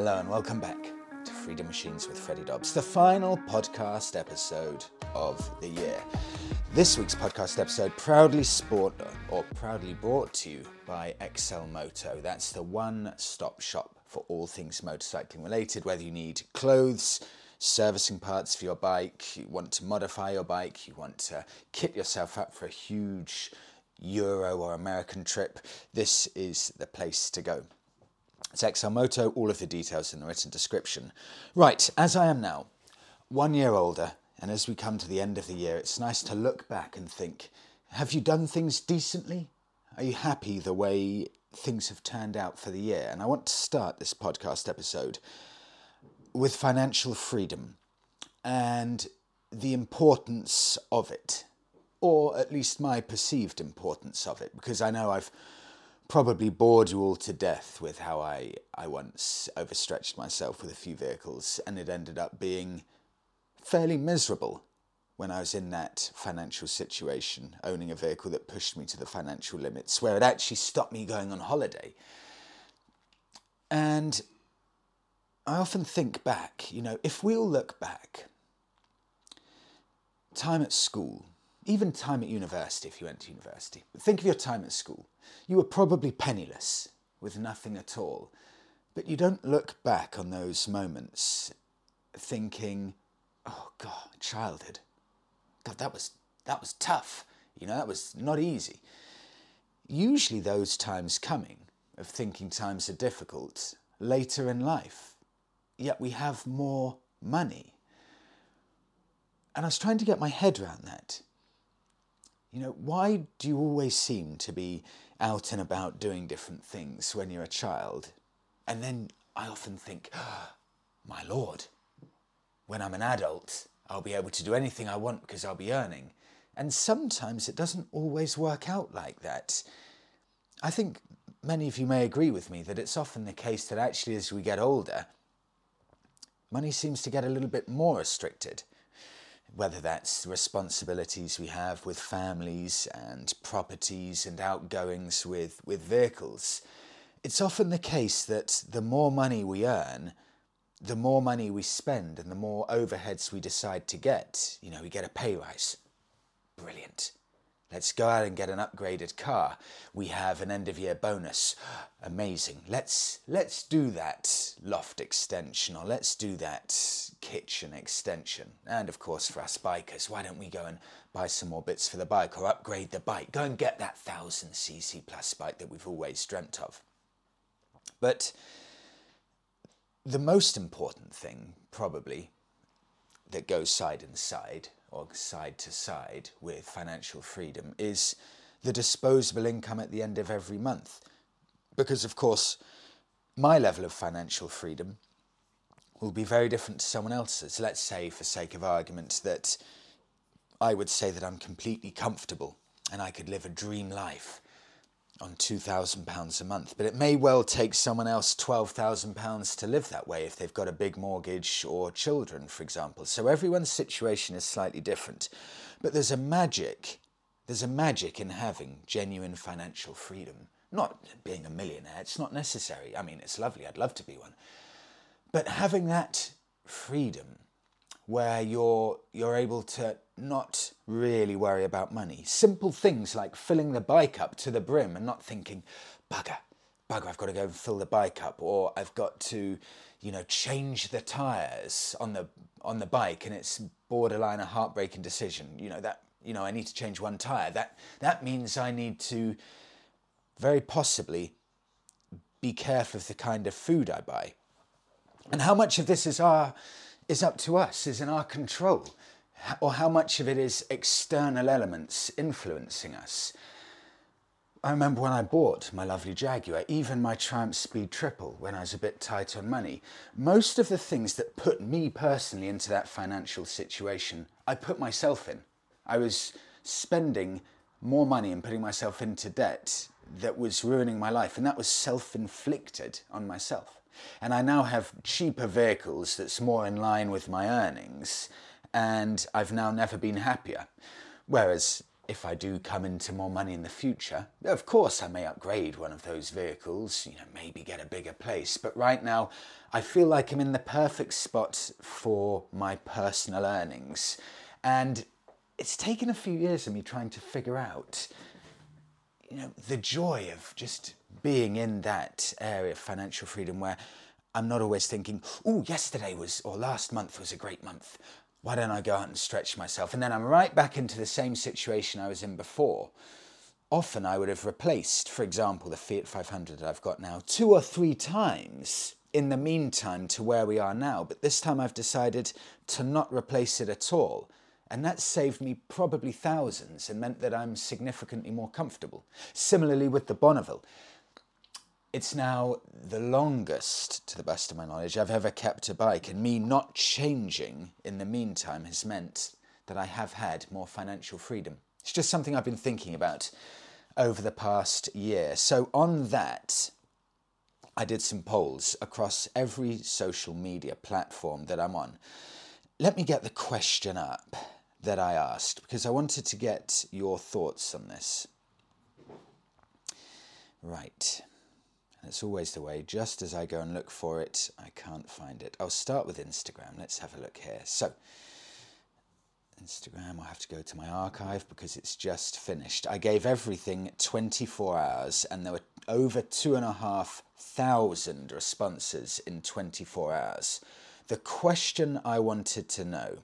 Hello and welcome back to Freedom Machines with Freddie Dobbs, the final podcast episode of the year. This week's podcast episode proudly sport or proudly brought to you by Excel Moto. That's the one-stop shop for all things motorcycling related, whether you need clothes, servicing parts for your bike, you want to modify your bike, you want to kit yourself up for a huge Euro or American trip, this is the place to go. It's Excel Moto, all of the details in the written description. Right, as I am now, one year older, and as we come to the end of the year, it's nice to look back and think have you done things decently? Are you happy the way things have turned out for the year? And I want to start this podcast episode with financial freedom and the importance of it, or at least my perceived importance of it, because I know I've probably bored you all to death with how I, I once overstretched myself with a few vehicles and it ended up being fairly miserable when I was in that financial situation, owning a vehicle that pushed me to the financial limits, where it actually stopped me going on holiday. And I often think back, you know, if we all look back, time at school, even time at university, if you went to university, think of your time at school. You were probably penniless, with nothing at all. But you don't look back on those moments thinking, oh God, childhood. God, that was, that was tough. You know, that was not easy. Usually, those times coming, of thinking times are difficult, later in life. Yet we have more money. And I was trying to get my head around that. You know, why do you always seem to be out and about doing different things when you're a child? And then I often think, oh, my lord, when I'm an adult, I'll be able to do anything I want because I'll be earning. And sometimes it doesn't always work out like that. I think many of you may agree with me that it's often the case that actually, as we get older, money seems to get a little bit more restricted whether that's responsibilities we have with families and properties and outgoings with, with vehicles, it's often the case that the more money we earn, the more money we spend and the more overheads we decide to get. You know, we get a pay rise. Brilliant. Let's go out and get an upgraded car. We have an end of year bonus. Amazing. Let's let's do that loft extension or let's do that kitchen extension. And of course for us bikers, why don't we go and buy some more bits for the bike or upgrade the bike? Go and get that 1000 cc plus bike that we've always dreamt of. But the most important thing probably that goes side and side or side to side with financial freedom is the disposable income at the end of every month. Because, of course, my level of financial freedom will be very different to someone else's. Let's say, for sake of argument, that I would say that I'm completely comfortable and I could live a dream life on £2,000 a month. But it may well take someone else £12,000 to live that way if they've got a big mortgage or children, for example. So everyone's situation is slightly different. But there's a magic, there's a magic in having genuine financial freedom. Not being a millionaire, it's not necessary. I mean, it's lovely, I'd love to be one. But having that freedom where you're, you're able to not really worry about money. Simple things like filling the bike up to the brim and not thinking, bugger, bugger, I've got to go and fill the bike up, or I've got to, you know, change the tires on the on the bike, and it's borderline a heartbreaking decision. You know that you know I need to change one tire. That that means I need to very possibly be careful of the kind of food I buy, and how much of this is our is up to us, is in our control or how much of it is external elements influencing us. I remember when I bought my lovely Jaguar, even my Triumph Speed Triple, when I was a bit tight on money, most of the things that put me personally into that financial situation, I put myself in. I was spending more money and putting myself into debt that was ruining my life, and that was self inflicted on myself. And I now have cheaper vehicles that's more in line with my earnings and I've now never been happier. Whereas if I do come into more money in the future, of course I may upgrade one of those vehicles, you know, maybe get a bigger place. But right now, I feel like I'm in the perfect spot for my personal earnings. And it's taken a few years of me trying to figure out, you know, the joy of just being in that area of financial freedom where I'm not always thinking, oh, yesterday was, or last month was a great month why don't I go out and stretch myself? And then I'm right back into the same situation I was in before. Often I would have replaced, for example, the Fiat 500 that I've got now two or three times in the meantime to where we are now. But this time I've decided to not replace it at all. And that saved me probably thousands and meant that I'm significantly more comfortable. Similarly with the Bonneville it's now the longest, to the best of my knowledge, I've ever kept a bike, and me not changing in the meantime has meant that I have had more financial freedom. It's just something I've been thinking about over the past year. So, on that, I did some polls across every social media platform that I'm on. Let me get the question up that I asked because I wanted to get your thoughts on this. Right. That's always the way. Just as I go and look for it, I can't find it. I'll start with Instagram. Let's have a look here. So, Instagram, I'll have to go to my archive because it's just finished. I gave everything 24 hours and there were over two and a half thousand responses in 24 hours. The question I wanted to know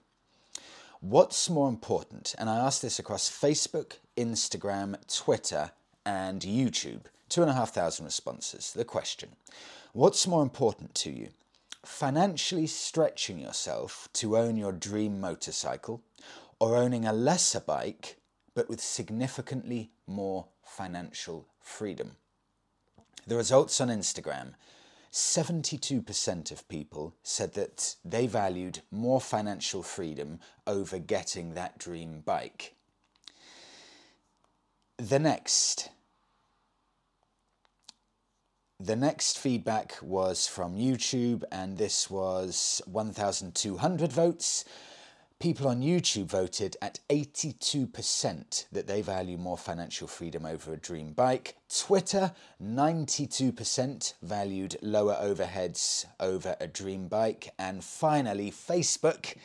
what's more important? And I asked this across Facebook, Instagram, Twitter, and YouTube. Two and a half thousand responses. The question What's more important to you? Financially stretching yourself to own your dream motorcycle, or owning a lesser bike but with significantly more financial freedom? The results on Instagram 72% of people said that they valued more financial freedom over getting that dream bike. The next the next feedback was from YouTube, and this was 1,200 votes. People on YouTube voted at 82% that they value more financial freedom over a dream bike. Twitter, 92% valued lower overheads over a dream bike. And finally, Facebook,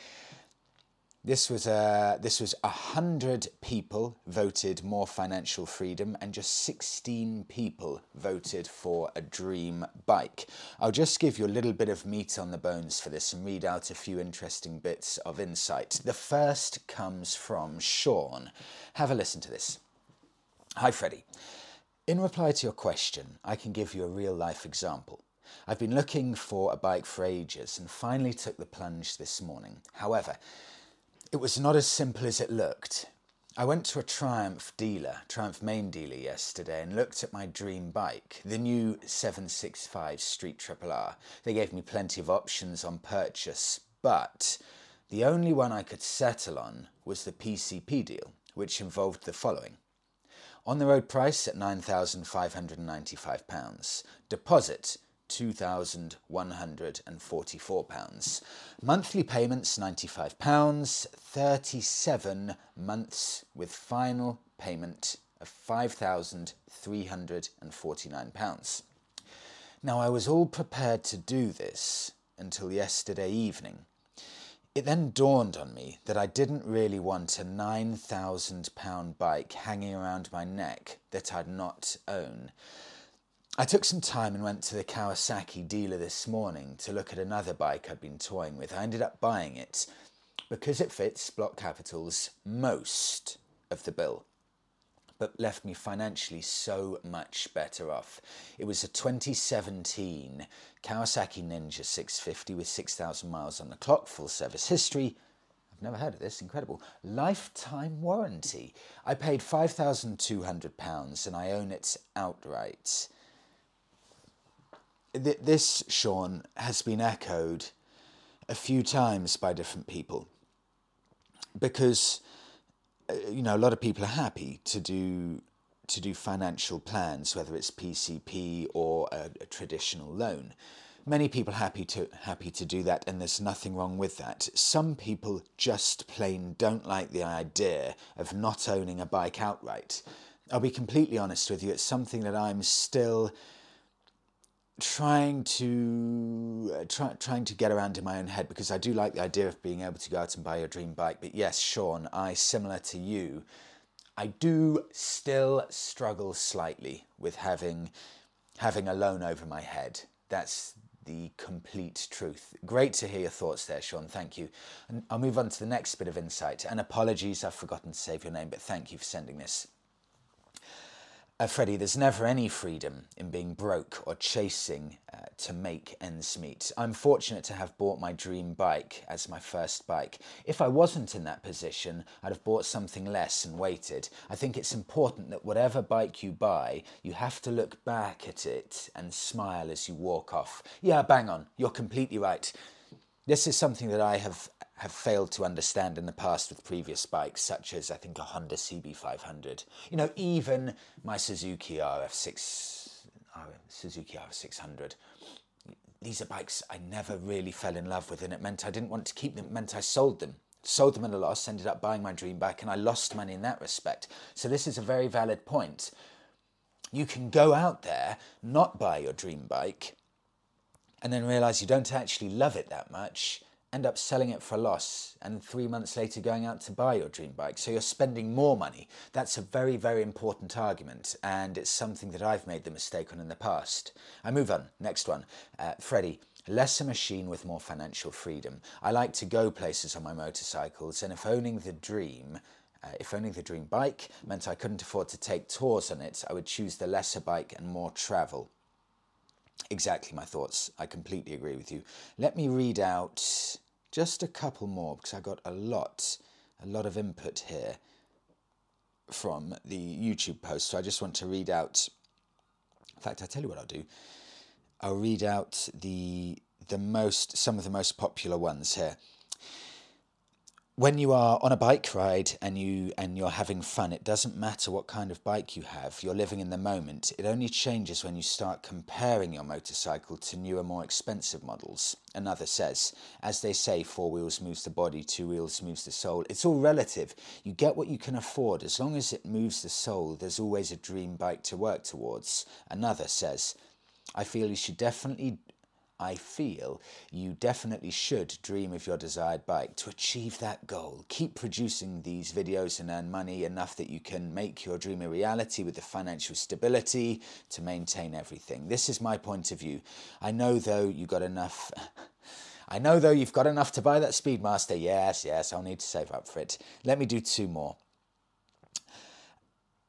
Uh, this was a this was hundred people voted more financial freedom, and just sixteen people voted for a dream bike. I'll just give you a little bit of meat on the bones for this and read out a few interesting bits of insight. The first comes from Sean. Have a listen to this. Hi, Freddie. In reply to your question, I can give you a real life example. I've been looking for a bike for ages and finally took the plunge this morning. However, it was not as simple as it looked. I went to a Triumph dealer, Triumph main dealer yesterday, and looked at my dream bike, the new 765 Street Triple R. They gave me plenty of options on purchase, but the only one I could settle on was the PCP deal, which involved the following. On the road price at £9,595. Deposit £2,144. Monthly payments £95, 37 months with final payment of £5,349. Now, I was all prepared to do this until yesterday evening. It then dawned on me that I didn't really want a £9,000 bike hanging around my neck that I'd not own. I took some time and went to the Kawasaki dealer this morning to look at another bike I'd been toying with. I ended up buying it because it fits Block Capital's most of the bill, but left me financially so much better off. It was a 2017 Kawasaki Ninja 650 with 6,000 miles on the clock, full service history. I've never heard of this, incredible. Lifetime warranty. I paid £5,200 and I own it outright this, Sean, has been echoed a few times by different people because uh, you know a lot of people are happy to do to do financial plans, whether it's PCP or a, a traditional loan. Many people happy to happy to do that, and there's nothing wrong with that. Some people just plain don't like the idea of not owning a bike outright. I'll be completely honest with you, it's something that I'm still trying to uh, try, trying to get around in my own head because I do like the idea of being able to go out and buy your dream bike. But yes, Sean, I similar to you, I do still struggle slightly with having having a loan over my head. That's the complete truth. Great to hear your thoughts there, Sean. Thank you. And I'll move on to the next bit of insight. And apologies, I've forgotten to save your name, but thank you for sending this. Uh, Freddie, there's never any freedom in being broke or chasing uh, to make ends meet. I'm fortunate to have bought my dream bike as my first bike. If I wasn't in that position, I'd have bought something less and waited. I think it's important that whatever bike you buy, you have to look back at it and smile as you walk off. Yeah, bang on. You're completely right. This is something that I have have failed to understand in the past with previous bikes, such as I think a Honda CB500. You know, even my Suzuki RF6, Suzuki RF600. These are bikes I never really fell in love with, and it meant I didn't want to keep them. It meant I sold them, sold them at a loss, ended up buying my dream bike, and I lost money in that respect. So this is a very valid point. You can go out there, not buy your dream bike, and then realize you don't actually love it that much end up selling it for a loss and three months later going out to buy your dream bike. So you're spending more money. That's a very, very important argument, and it's something that I've made the mistake on in the past. I move on. Next one. Uh, Freddie. Less a machine with more financial freedom. I like to go places on my motorcycles, and if owning the dream uh, if owning the dream bike meant I couldn't afford to take tours on it, I would choose the lesser bike and more travel. Exactly my thoughts. I completely agree with you. Let me read out just a couple more because I got a lot, a lot of input here from the YouTube post. So I just want to read out. In fact, I tell you what I'll do. I'll read out the the most some of the most popular ones here when you are on a bike ride and you and you're having fun it doesn't matter what kind of bike you have you're living in the moment. It only changes when you start comparing your motorcycle to newer more expensive models. Another says as they say four wheels moves the body two wheels moves the soul. It's all relative. You get what you can afford. As long as it moves the soul there's always a dream bike to work towards. Another says I feel you should definitely I feel you definitely should dream of your desired bike to achieve that goal. Keep producing these videos and earn money enough that you can make your dream a reality with the financial stability to maintain everything. This is my point of view. I know though you got enough. I know though you've got enough to buy that Speedmaster. Yes, yes, I'll need to save up for it. Let me do two more.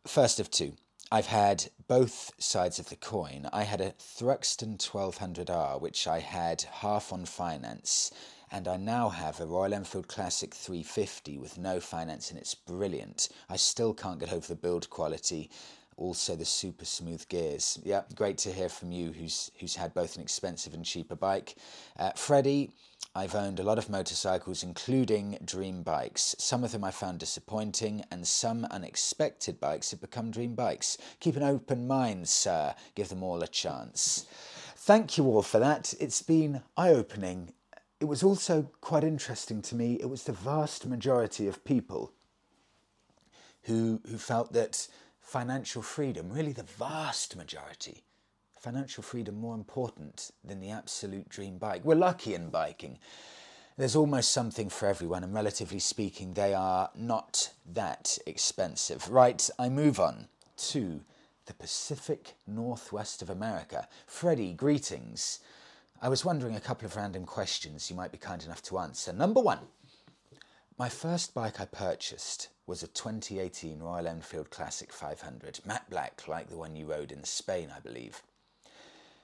First of two. I've had both sides of the coin. I had a Thruxton 1200R, which I had half on finance, and I now have a Royal Enfield Classic 350 with no finance, and it's brilliant. I still can't get over the build quality, also the super smooth gears. Yeah, great to hear from you, who's who's had both an expensive and cheaper bike. Uh, Freddie. I've owned a lot of motorcycles, including dream bikes. Some of them I found disappointing, and some unexpected bikes have become dream bikes. Keep an open mind, sir. Give them all a chance. Thank you all for that. It's been eye opening. It was also quite interesting to me. It was the vast majority of people who, who felt that financial freedom, really the vast majority, financial freedom more important than the absolute dream bike. We're lucky in biking. There's almost something for everyone, and relatively speaking, they are not that expensive. Right, I move on to the Pacific Northwest of America. Freddie, greetings. I was wondering a couple of random questions you might be kind enough to answer. Number one, my first bike I purchased was a 2018 Royal Enfield Classic 500, matte black, like the one you rode in Spain, I believe.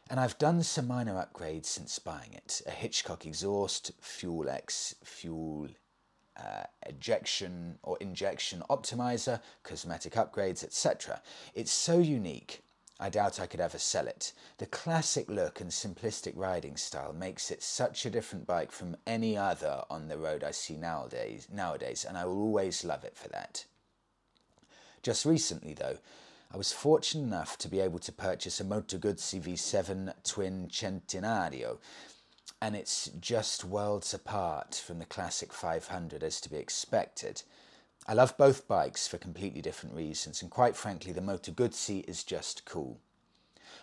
And I've done some minor upgrades since buying it. A Hitchcock exhaust, Fuel X, fuel uh, ejection or injection optimizer, cosmetic upgrades, etc. It's so unique, I doubt I could ever sell it. The classic look and simplistic riding style makes it such a different bike from any other on the road I see nowadays, nowadays and I will always love it for that. Just recently, though, I was fortunate enough to be able to purchase a Moto Guzzi V7 Twin Centenario, and it's just worlds apart from the classic 500 as to be expected. I love both bikes for completely different reasons, and quite frankly, the Moto Guzzi is just cool.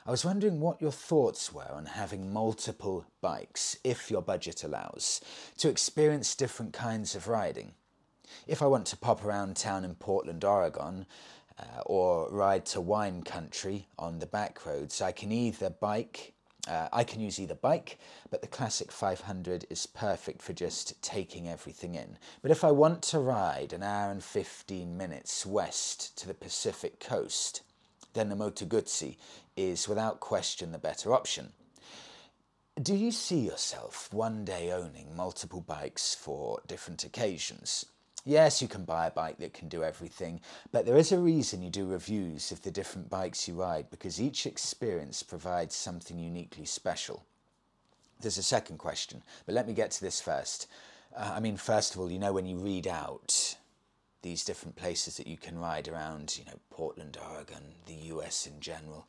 I was wondering what your thoughts were on having multiple bikes, if your budget allows, to experience different kinds of riding. If I want to pop around town in Portland, Oregon, uh, or ride to wine country on the back roads, I can either bike uh, I can use either bike, but the Classic 500 is perfect for just taking everything in. But if I want to ride an hour and 15 minutes west to the Pacific coast, then the Moto Guzzi is without question the better option. Do you see yourself one day owning multiple bikes for different occasions? Yes, you can buy a bike that can do everything, but there is a reason you do reviews of the different bikes you ride because each experience provides something uniquely special. There's a second question, but let me get to this first. Uh, I mean, first of all, you know, when you read out these different places that you can ride around, you know, Portland, Oregon, the US in general,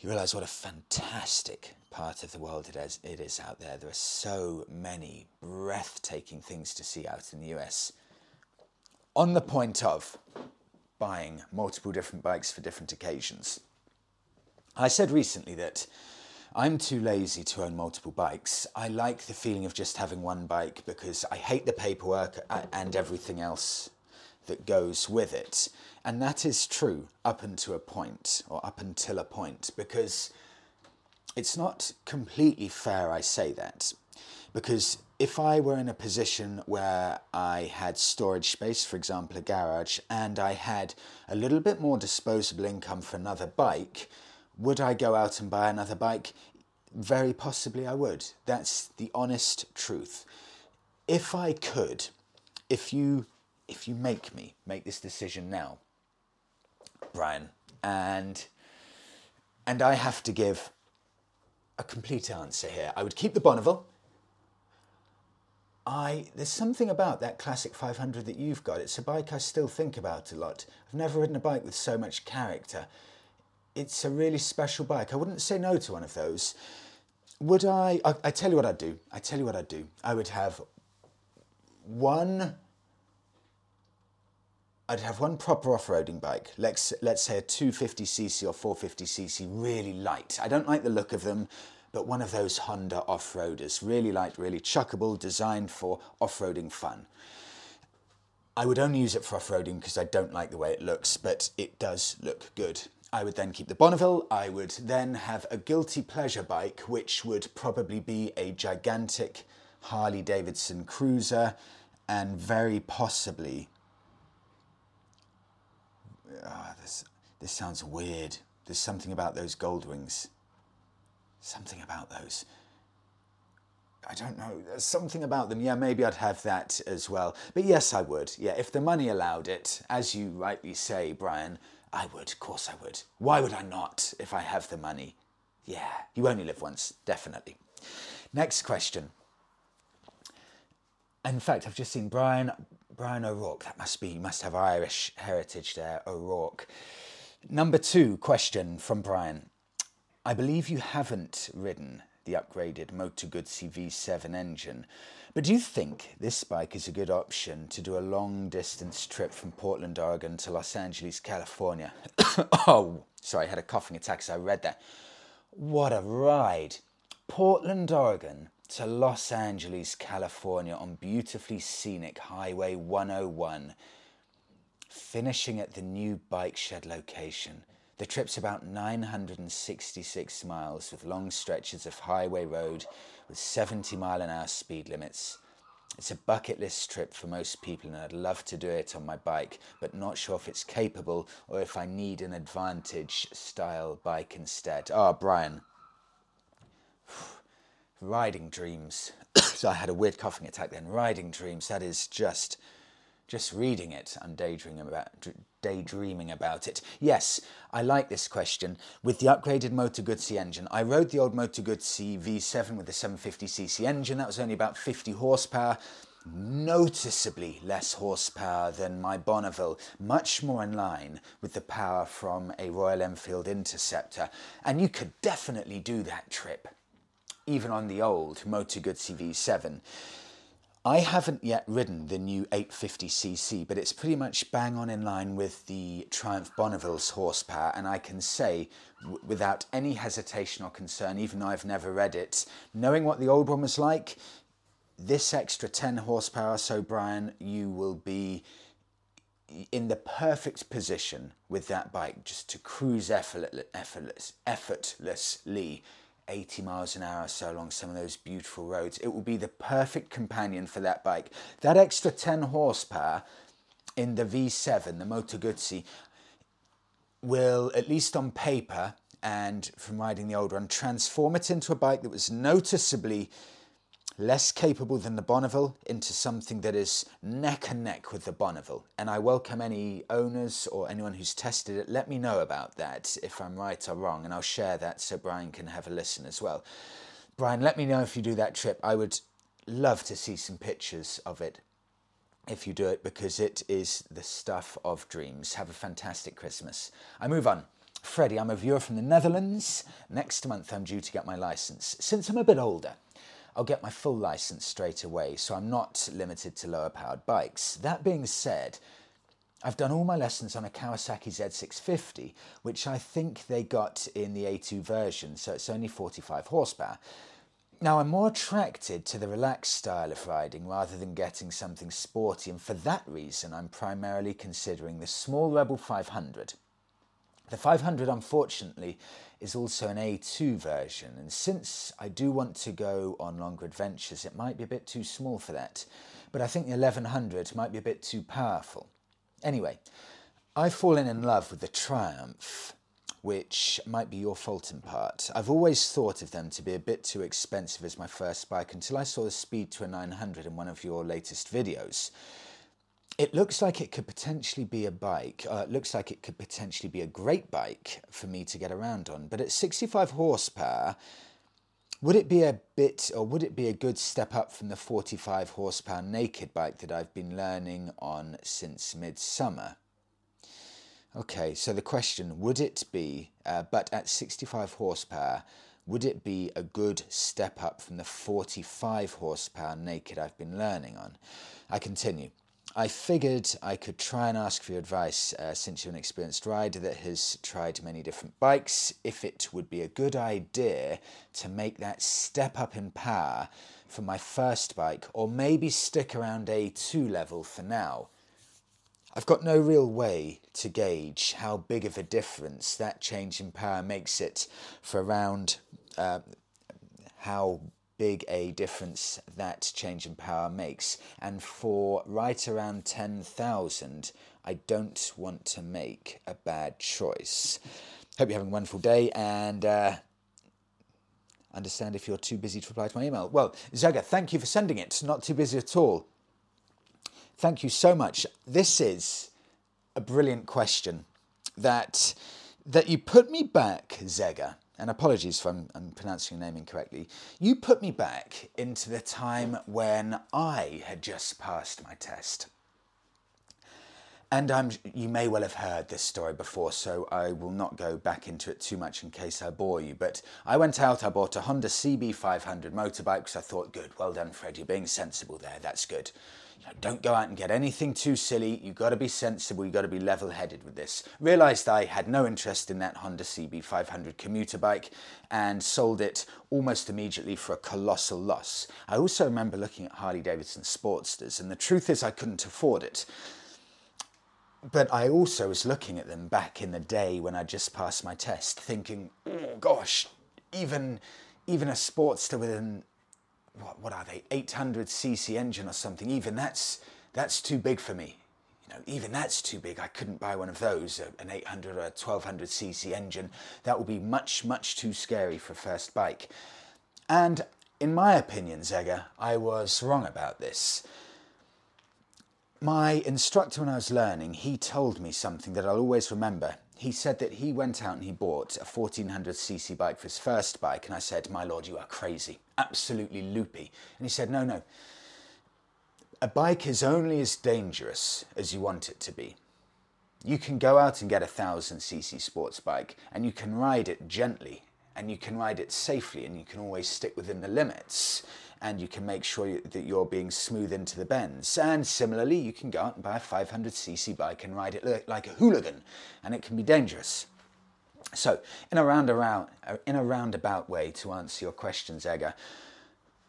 you realize what a fantastic part of the world it is, it is out there. There are so many breathtaking things to see out in the US. On the point of buying multiple different bikes for different occasions, I said recently that I'm too lazy to own multiple bikes. I like the feeling of just having one bike because I hate the paperwork and everything else that goes with it. And that is true up until a point, or up until a point, because it's not completely fair I say that. Because if I were in a position where I had storage space, for example, a garage, and I had a little bit more disposable income for another bike, would I go out and buy another bike? Very possibly I would. That's the honest truth. If I could, if you if you make me make this decision now, Brian, and and I have to give a complete answer here. I would keep the Bonneville. I there's something about that classic 500 that you've got. It's a bike I still think about a lot. I've never ridden a bike with so much character. It's a really special bike. I wouldn't say no to one of those. Would I? I, I tell you what I'd do. I tell you what I'd do. I would have one I'd have one proper off-roading bike. Let's let's say a 250cc or 450cc, really light. I don't like the look of them, but one of those Honda off-roaders, really light, really chuckable, designed for off-roading fun. I would only use it for off-roading because I don't like the way it looks, but it does look good. I would then keep the Bonneville. I would then have a guilty pleasure bike, which would probably be a gigantic Harley Davidson Cruiser, and very possibly oh, this, this sounds weird. There's something about those Goldwings. Something about those. I don't know. There's something about them. Yeah, maybe I'd have that as well. But yes, I would. Yeah, if the money allowed it, as you rightly say, Brian, I would. Of course, I would. Why would I not if I have the money? Yeah, you only live once, definitely. Next question. In fact, I've just seen Brian Brian O'Rourke. That must be, must have Irish heritage there, O'Rourke. Number two question from Brian. I believe you haven't ridden the upgraded Moto Guzzi V7 engine, but do you think this bike is a good option to do a long distance trip from Portland, Oregon to Los Angeles, California? oh, sorry, I had a coughing attack as I read that. What a ride! Portland, Oregon to Los Angeles, California on beautifully scenic Highway 101, finishing at the new bike shed location. The trip's about 966 miles with long stretches of highway road with 70 mile an hour speed limits. It's a bucket list trip for most people, and I'd love to do it on my bike, but not sure if it's capable or if I need an advantage style bike instead. Ah, oh, Brian, riding dreams. so I had a weird coughing attack then. Riding dreams. That is just, just reading it. I'm daydreaming about, daydreaming about it. Yes, I like this question. With the upgraded Moto Guzzi engine, I rode the old Moto Guzzi V7 with the 750cc engine. That was only about 50 horsepower. noticeably less horsepower than my Bonneville, much more in line with the power from a Royal Enfield Interceptor. And you could definitely do that trip, even on the old Moto Guzzi V7. I haven't yet ridden the new 850cc, but it's pretty much bang on in line with the Triumph Bonneville's horsepower, and I can say w- without any hesitation or concern, even though I've never read it, knowing what the old one was like, this extra 10 horsepower, so Brian, you will be in the perfect position with that bike just to cruise effortless, effortless, effortlessly 80 miles an hour or so along some of those beautiful roads. It will be the perfect companion for that bike. That extra 10 horsepower in the V7, the Moto Guzzi, will, at least on paper and from riding the old one, transform it into a bike that was noticeably less capable than the Bonneville into something that is neck and neck with the Bonneville. And I welcome any owners or anyone who's tested it. Let me know about that if I'm right or wrong, and I'll share that so Brian can have a listen as well. Brian, let me know if you do that trip. I would love to see some pictures of it if you do it because it is the stuff of dreams. Have a fantastic Christmas. I move on. Freddie, I'm a viewer from the Netherlands. Next month, I'm due to get my license. Since I'm a bit older, I'll get my full license straight away, so I'm not limited to lower powered bikes. That being said, I've done all my lessons on a Kawasaki Z650, which I think they got in the A2 version, so it's only 45 horsepower. Now, I'm more attracted to the relaxed style of riding rather than getting something sporty, and for that reason, I'm primarily considering the small Rebel 500. The 500, unfortunately, is also an A2 version, and since I do want to go on longer adventures, it might be a bit too small for that. But I think the 1100 might be a bit too powerful. Anyway, I've fallen in love with the Triumph, which might be your fault in part. I've always thought of them to be a bit too expensive as my first bike until I saw the Speed Twin 900 in one of your latest videos. It looks like it could potentially be a bike. Uh, it looks like it could potentially be a great bike for me to get around on. But at 65 horsepower, would it be a bit, or would it be a good step up from the 45 horsepower naked bike that I've been learning on since midsummer? Okay, so the question would it be, uh, but at 65 horsepower, would it be a good step up from the 45 horsepower naked I've been learning on? I continue. I figured I could try and ask for your advice uh, since you're an experienced rider that has tried many different bikes, if it would be a good idea to make that step up in power for my first bike, or maybe stick around A2 level for now. I've got no real way to gauge how big of a difference that change in power makes it for around uh, how big a difference that change in power makes. And for right around 10,000, I don't want to make a bad choice. Hope you're having a wonderful day and uh, understand if you're too busy to reply to my email. Well, Zaga, thank you for sending it. Not too busy at all. Thank you so much. This is a brilliant question that that you put me back, Zega and apologies if I'm, I'm, pronouncing your name incorrectly, you put me back into the time when I had just passed my test. And I'm, you may well have heard this story before, so I will not go back into it too much in case I bore you. But I went out, I bought a Honda CB500 motorbike because I thought, good, well done, Fred, you're being sensible there, that's good. Don't go out and get anything too silly. You've got to be sensible. You've got to be level headed with this. Realised I had no interest in that Honda CB500 commuter bike and sold it almost immediately for a colossal loss. I also remember looking at Harley Davidson Sportsters, and the truth is, I couldn't afford it. But I also was looking at them back in the day when I just passed my test, thinking, oh gosh, even even a Sportster with an what, what are they 800cc engine or something? Even that's that's too big for me. You know even that's too big. I couldn't buy one of those uh, an 800 or a 1200cc engine. That would be much much too scary for a first bike. And in my opinion zega i was wrong about this. My instructor when i was learning he told me something that i'll always remember he said that he went out and he bought a 1400cc bike for his first bike. And I said, My lord, you are crazy, absolutely loopy. And he said, No, no. a bike is only as dangerous as you want it to be. You can go out and get a 1000cc sports bike and you can ride it gently and you can ride it safely and you can always stick within the limits and you can make sure that you're being smooth into the bends. And similarly, you can go out and buy a 500cc bike and ride it like a hooligan and it can be dangerous. So, in a, roundabout, in a roundabout way to answer your questions, Edgar,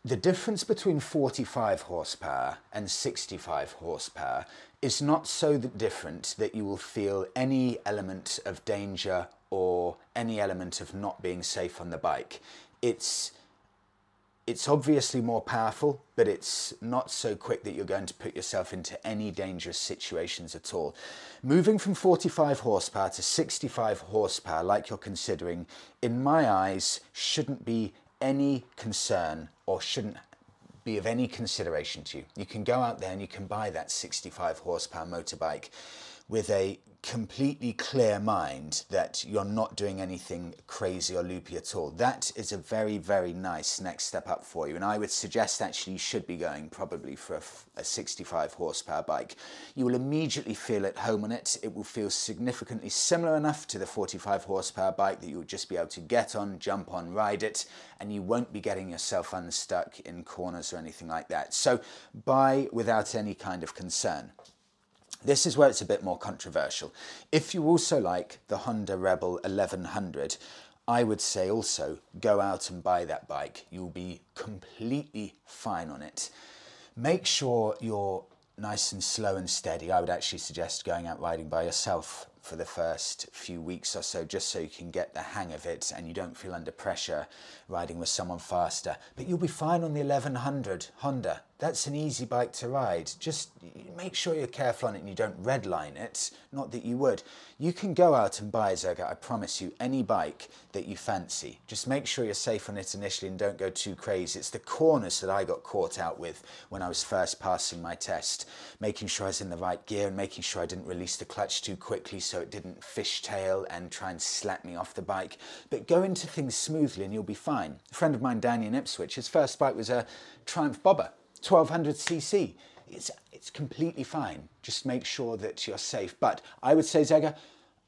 the difference between 45 horsepower and 65 horsepower is not so different that you will feel any element of danger or any element of not being safe on the bike. It's it's obviously more powerful, but it's not so quick that you're going to put yourself into any dangerous situations at all. Moving from 45 horsepower to 65 horsepower, like you're considering, in my eyes, shouldn't be any concern or shouldn't be of any consideration to you. You can go out there and you can buy that 65 horsepower motorbike with a completely clear mind that you're not doing anything crazy or loopy at all. That is a very, very nice next step up for you. And I would suggest actually you should be going probably for a, a 65 horsepower bike. You will immediately feel at home on it. It will feel significantly similar enough to the 45 horsepower bike that you would just be able to get on, jump on, ride it, and you won't be getting yourself unstuck in corners or anything like that. So buy without any kind of concern. This is where it's a bit more controversial. If you also like the Honda Rebel 1100, I would say also go out and buy that bike. You'll be completely fine on it. Make sure you're nice and slow and steady. I would actually suggest going out riding by yourself for the first few weeks or so, just so you can get the hang of it and you don't feel under pressure riding with someone faster. But you'll be fine on the 1100 Honda. That's an easy bike to ride. Just make sure you're careful on it and you don't redline it. Not that you would. You can go out and buy, a Zerga, I promise you, any bike that you fancy. Just make sure you're safe on it initially and don't go too crazy. It's the corners that I got caught out with when I was first passing my test. Making sure I was in the right gear and making sure I didn't release the clutch too quickly so it didn't fishtail and try and slap me off the bike. But go into things smoothly and you'll be fine. A friend of mine, Danny in Ipswich, his first bike was a Triumph Bobber 1200cc. It's, it's completely fine. Just make sure that you're safe. But I would say, Zega,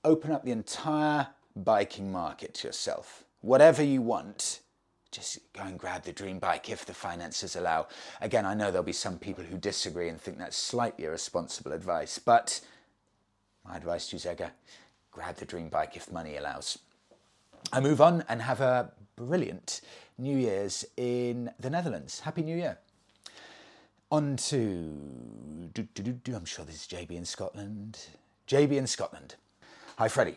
open up the entire biking market to yourself. Whatever you want, just go and grab the dream bike if the finances allow. Again, I know there'll be some people who disagree and think that's slightly irresponsible advice, but my advice to you, Zega, grab the dream bike if money allows. I move on and have a brilliant New Year's in the Netherlands. Happy New Year. On to, do, do, do, I'm sure this is JB in Scotland. JB in Scotland. Hi, Freddie.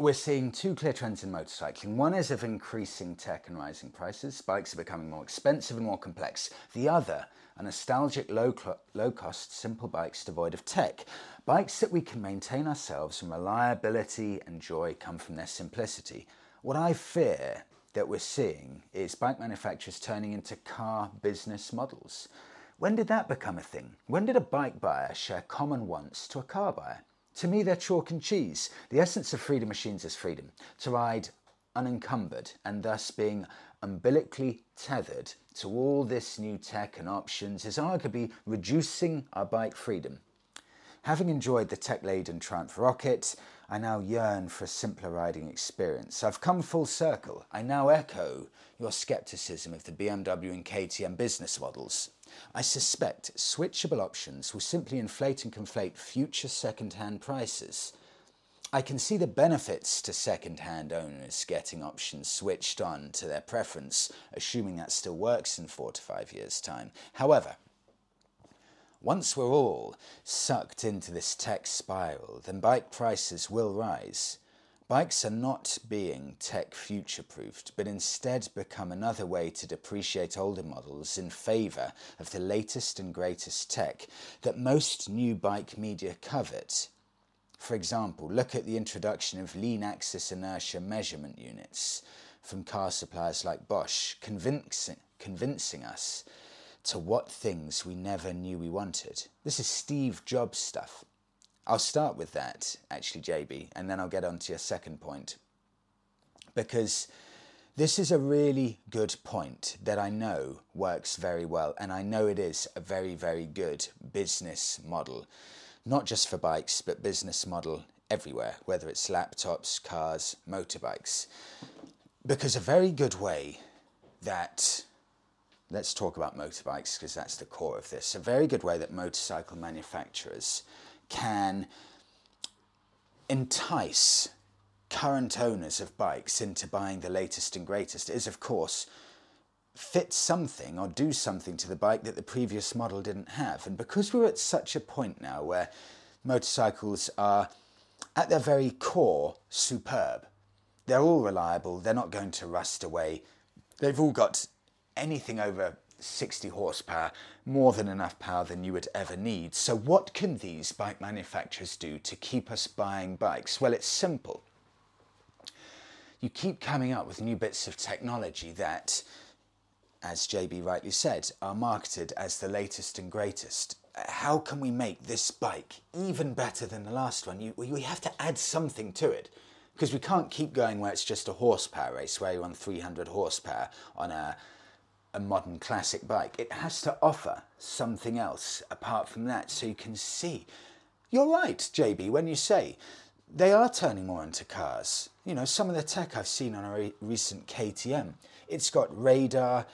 We're seeing two clear trends in motorcycling. One is of increasing tech and rising prices. Bikes are becoming more expensive and more complex. The other, a nostalgic, low, low cost, simple bikes devoid of tech. Bikes that we can maintain ourselves and reliability and joy come from their simplicity. What I fear that we're seeing is bike manufacturers turning into car business models. When did that become a thing? When did a bike buyer share common wants to a car buyer? To me, they're chalk and cheese. The essence of freedom machines is freedom to ride unencumbered and thus being umbilically tethered to all this new tech and options is arguably reducing our bike freedom. Having enjoyed the tech laden Triumph Rocket, I now yearn for a simpler riding experience. I've come full circle. I now echo your skepticism of the BMW and KTM business models. I suspect switchable options will simply inflate and conflate future second-hand prices. I can see the benefits to second-hand owners getting options switched on to their preference, assuming that still works in four to five years' time. However, once we're all sucked into this tech spiral, then bike prices will rise. Bikes are not being tech future proofed, but instead become another way to depreciate older models in favour of the latest and greatest tech that most new bike media covet. For example, look at the introduction of lean axis inertia measurement units from car suppliers like Bosch, convincing, convincing us to what things we never knew we wanted. This is Steve Jobs stuff. I'll start with that, actually, JB, and then I'll get on to your second point. Because This is a really good point that I know works very well, and I know it is a very, very good business model, not just for bikes, but business model everywhere, whether it's laptops, cars, motorbikes. Because a very good way that, let's talk about motorbikes because that's the core of this, a very good way that motorcycle manufacturers can entice current owners of bikes into buying the latest and greatest is, of course, fit something or do something to the bike that the previous model didn't have. And because we're at such a point now where motorcycles are, at their very core, superb, they're all reliable, they're not going to rust away, they've all got anything over 60 horsepower, more than enough power than you would ever need. So, what can these bike manufacturers do to keep us buying bikes? Well, it's simple. You keep coming up with new bits of technology that, as JB rightly said, are marketed as the latest and greatest. How can we make this bike even better than the last one? You, we have to add something to it because we can't keep going where it's just a horsepower race where you're on 300 horsepower on a a modern classic bike. It has to offer something else apart from that so you can see. You're right, JB, when you say they are turning more into cars. You know, some of the tech I've seen on a re- recent KTM, it's got radar,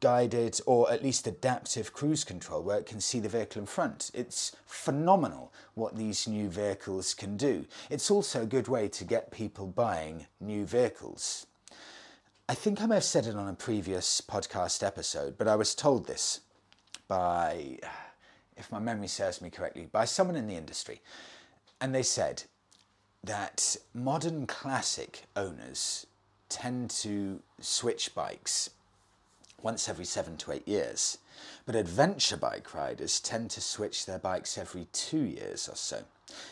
guided, or at least adaptive cruise control where it can see the vehicle in front. It's phenomenal what these new vehicles can do. It's also a good way to get people buying new vehicles. I think I may have said it on a previous podcast episode, but I was told this by, if my memory serves me correctly, by someone in the industry. And they said that modern classic owners tend to switch bikes once every seven to eight years, but adventure bike riders tend to switch their bikes every two years or so.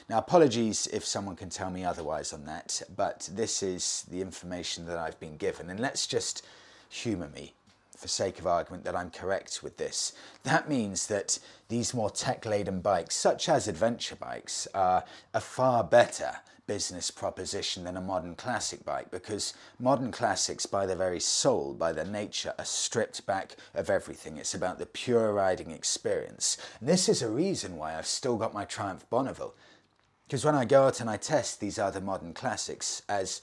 Now, apologies if someone can tell me otherwise on that, but this is the information that I've been given. And let's just humour me for sake of argument that I'm correct with this. That means that these more tech laden bikes, such as adventure bikes, are a far better business proposition than a modern classic bike because modern classics, by their very soul, by their nature, are stripped back of everything. It's about the pure riding experience. And this is a reason why I've still got my Triumph Bonneville. Because when I go out and I test these other modern classics, as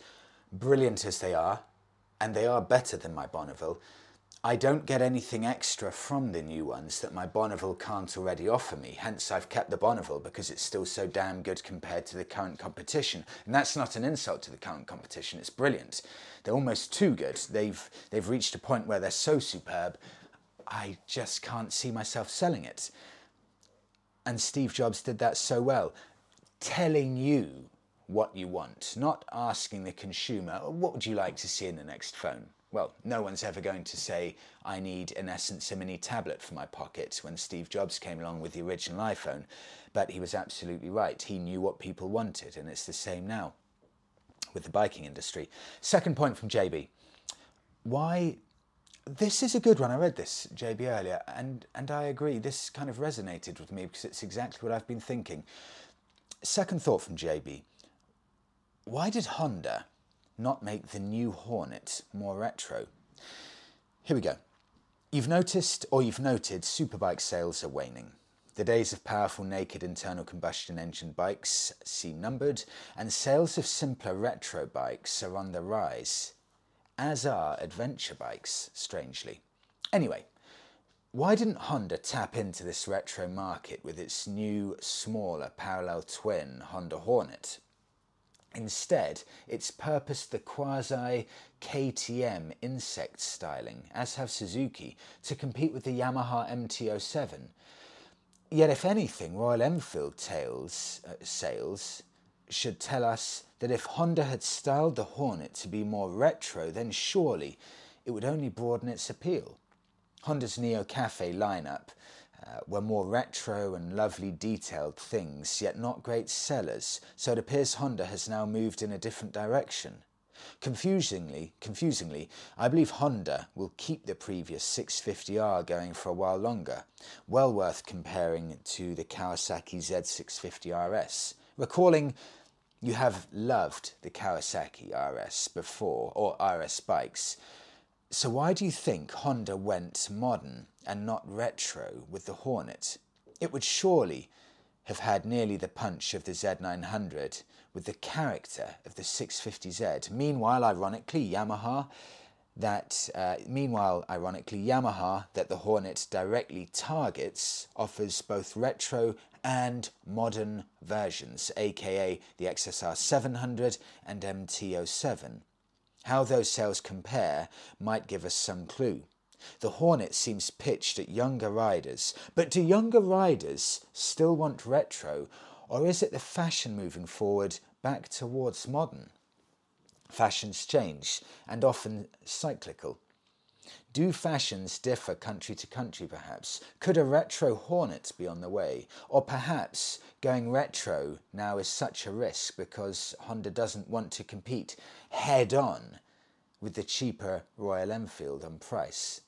brilliant as they are, and they are better than my Bonneville, I don't get anything extra from the new ones that my Bonneville can't already offer me. Hence, I've kept the Bonneville because it's still so damn good compared to the current competition. And that's not an insult to the current competition, it's brilliant. They're almost too good. They've, they've reached a point where they're so superb, I just can't see myself selling it. And Steve Jobs did that so well, telling you what you want, not asking the consumer, what would you like to see in the next phone? well, no one's ever going to say, I need an Essence Mini tablet for my pocket when Steve Jobs came along with the original iPhone. But he was absolutely right. He knew what people wanted, and it's the same now with the biking industry. Second point from JB. Why? This is a good one. I read this, JB, earlier, and, and I agree. This kind of resonated with me because it's exactly what I've been thinking. Second thought from JB. Why did Honda not make the new Hornet more retro? Here we go. You've noticed or you've noted superbike sales are waning. The days of powerful naked internal combustion engine bikes seem numbered, and sales of simpler retro bikes are on the rise, as are adventure bikes, strangely. Anyway, why didn't Honda tap into this retro market with its new, smaller parallel twin Honda Hornet? Instead, it's purposed the quasi KTM insect styling, as have Suzuki, to compete with the Yamaha MT07. Yet, if anything, Royal Enfield tales, uh, sales should tell us that if Honda had styled the Hornet to be more retro, then surely it would only broaden its appeal. Honda's Neo Cafe lineup uh, were more retro and lovely detailed things, yet not great sellers, so it appears Honda has now moved in a different direction. Confusingly, confusingly, I believe Honda will keep the previous 650R going for a while longer, well worth comparing to the Kawasaki Z650RS. Recalling You have loved the Kawasaki RS before, or RS bikes. So why do you think Honda went modern and not retro with the Hornet? It would surely have had nearly the punch of the Z900 with the character of the 650Z. Meanwhile, ironically, Yamaha that uh, meanwhile ironically Yamaha that the Hornet directly targets offers both retro and modern versions aka the XSR 700 and MT07 how those sales compare might give us some clue. The Hornet seems pitched at younger riders, but do younger riders still want retro, or is it the fashion moving forward back towards modern? Fashions change and often cyclical. Do fashions differ country to country, perhaps? Could a retro Hornet be on the way? Or perhaps going retro now is such a risk because Honda doesn't want to compete head on with the cheaper Royal Enfield on price.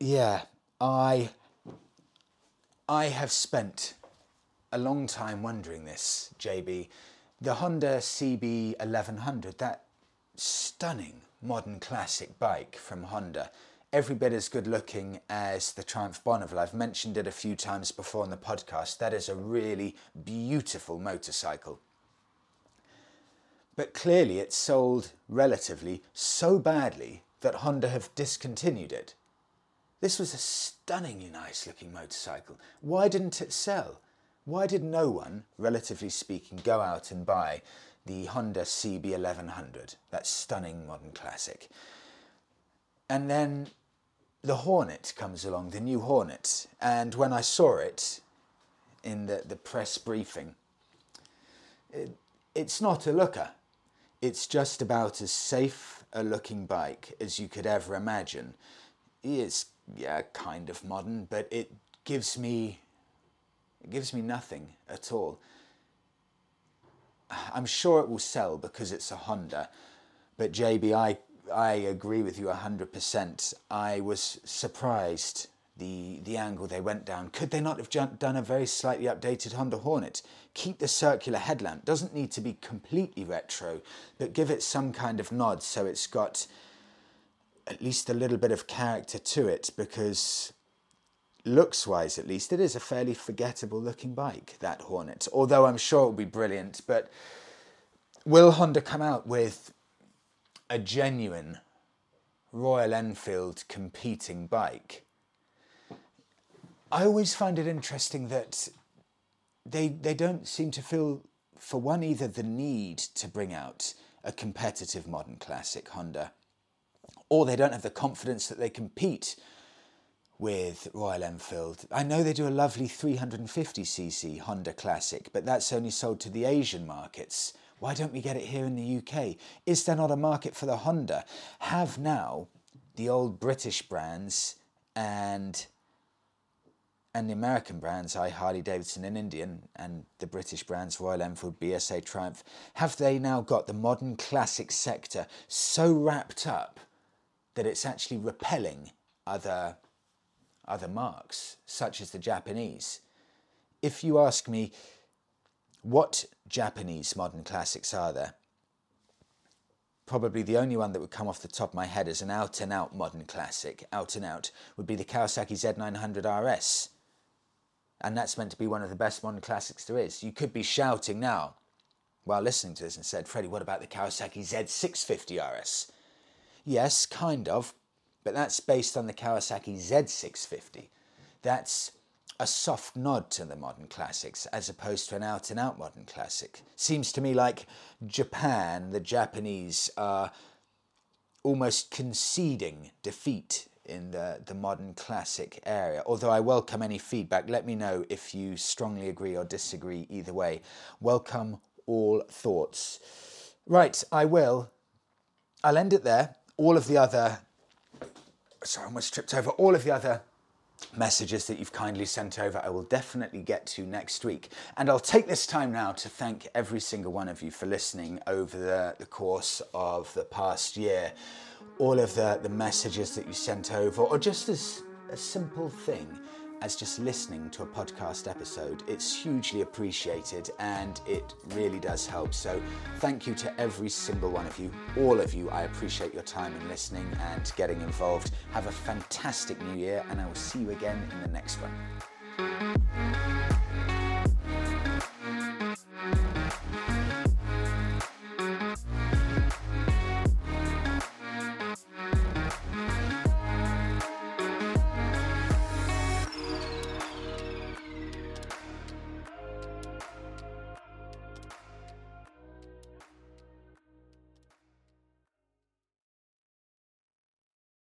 Yeah, I I have spent a long time wondering this, JB. The Honda CB 1100, that stunning modern classic bike from Honda, every bit as good looking as the Triumph Bonneville. I've mentioned it a few times before on the podcast. That is a really beautiful motorcycle. But clearly it sold relatively so badly that Honda have discontinued it. This was a stunningly nice looking motorcycle. Why didn't it sell? Why did no one, relatively speaking, go out and buy the Honda CB1100, that stunning modern classic? And then the Hornet comes along, the new Hornet. And when I saw it in the, the press briefing, it, it's not a looker. It's just about as safe a looking bike as you could ever imagine. It's yeah, kind of modern, but it gives me it gives me nothing at all. I'm sure it will sell because it's a Honda, but JB, I I agree with you 100%. I was surprised the, the angle they went down. Could they not have done a very slightly updated Honda Hornet? Keep the circular headlamp. Doesn't need to be completely retro, but give it some kind of nod so it's got at least a little bit of character to it because looks wise at least it is a fairly forgettable looking bike that hornet although i'm sure it will be brilliant but will honda come out with a genuine royal enfield competing bike? I always find it interesting that they they don't seem to feel for one either the need to bring out a competitive modern classic Honda or they don't have the confidence that they compete with Royal Enfield. I know they do a lovely 350cc Honda Classic, but that's only sold to the Asian markets. Why don't we get it here in the UK? Is there not a market for the Honda? Have now the old British brands and and the American brands, I Harley Davidson and Indian, and the British brands Royal Enfield, BSA, Triumph, have they now got the modern classic sector so wrapped up that it's actually repelling other other marques, such as the Japanese? If you ask me, what Japanese modern classics are there? Probably the only one that would come off the top of my head as an out and out modern classic, out and out, would be the Kawasaki Z900 RS and that's meant to be one of the best modern classics there is. You could be shouting now while listening to this and said, Freddie, what about the Kawasaki Z650 RS? Yes, kind of, but that's based on the Kawasaki Z650. That's a soft nod to the modern classics as opposed to an out and out modern classic. Seems to me like Japan, the Japanese, are almost conceding defeat in the, the modern classic area. Although I welcome any feedback, let me know if you strongly agree or disagree either way. Welcome all thoughts. Right, I will. I'll end it there. All of the other, sorry, I almost tripped over, all of the other messages that you've kindly sent over, I will definitely get to next week. And I'll take this time now to thank every single one of you for listening over the, the course of the past year. All of the, the messages that you sent over, or just as a simple thing as just listening to a podcast episode. It's hugely appreciated and it really does help. So, thank you to every single one of you, all of you. I appreciate your time in listening and getting involved. Have a fantastic new year, and I will see you again in the next one.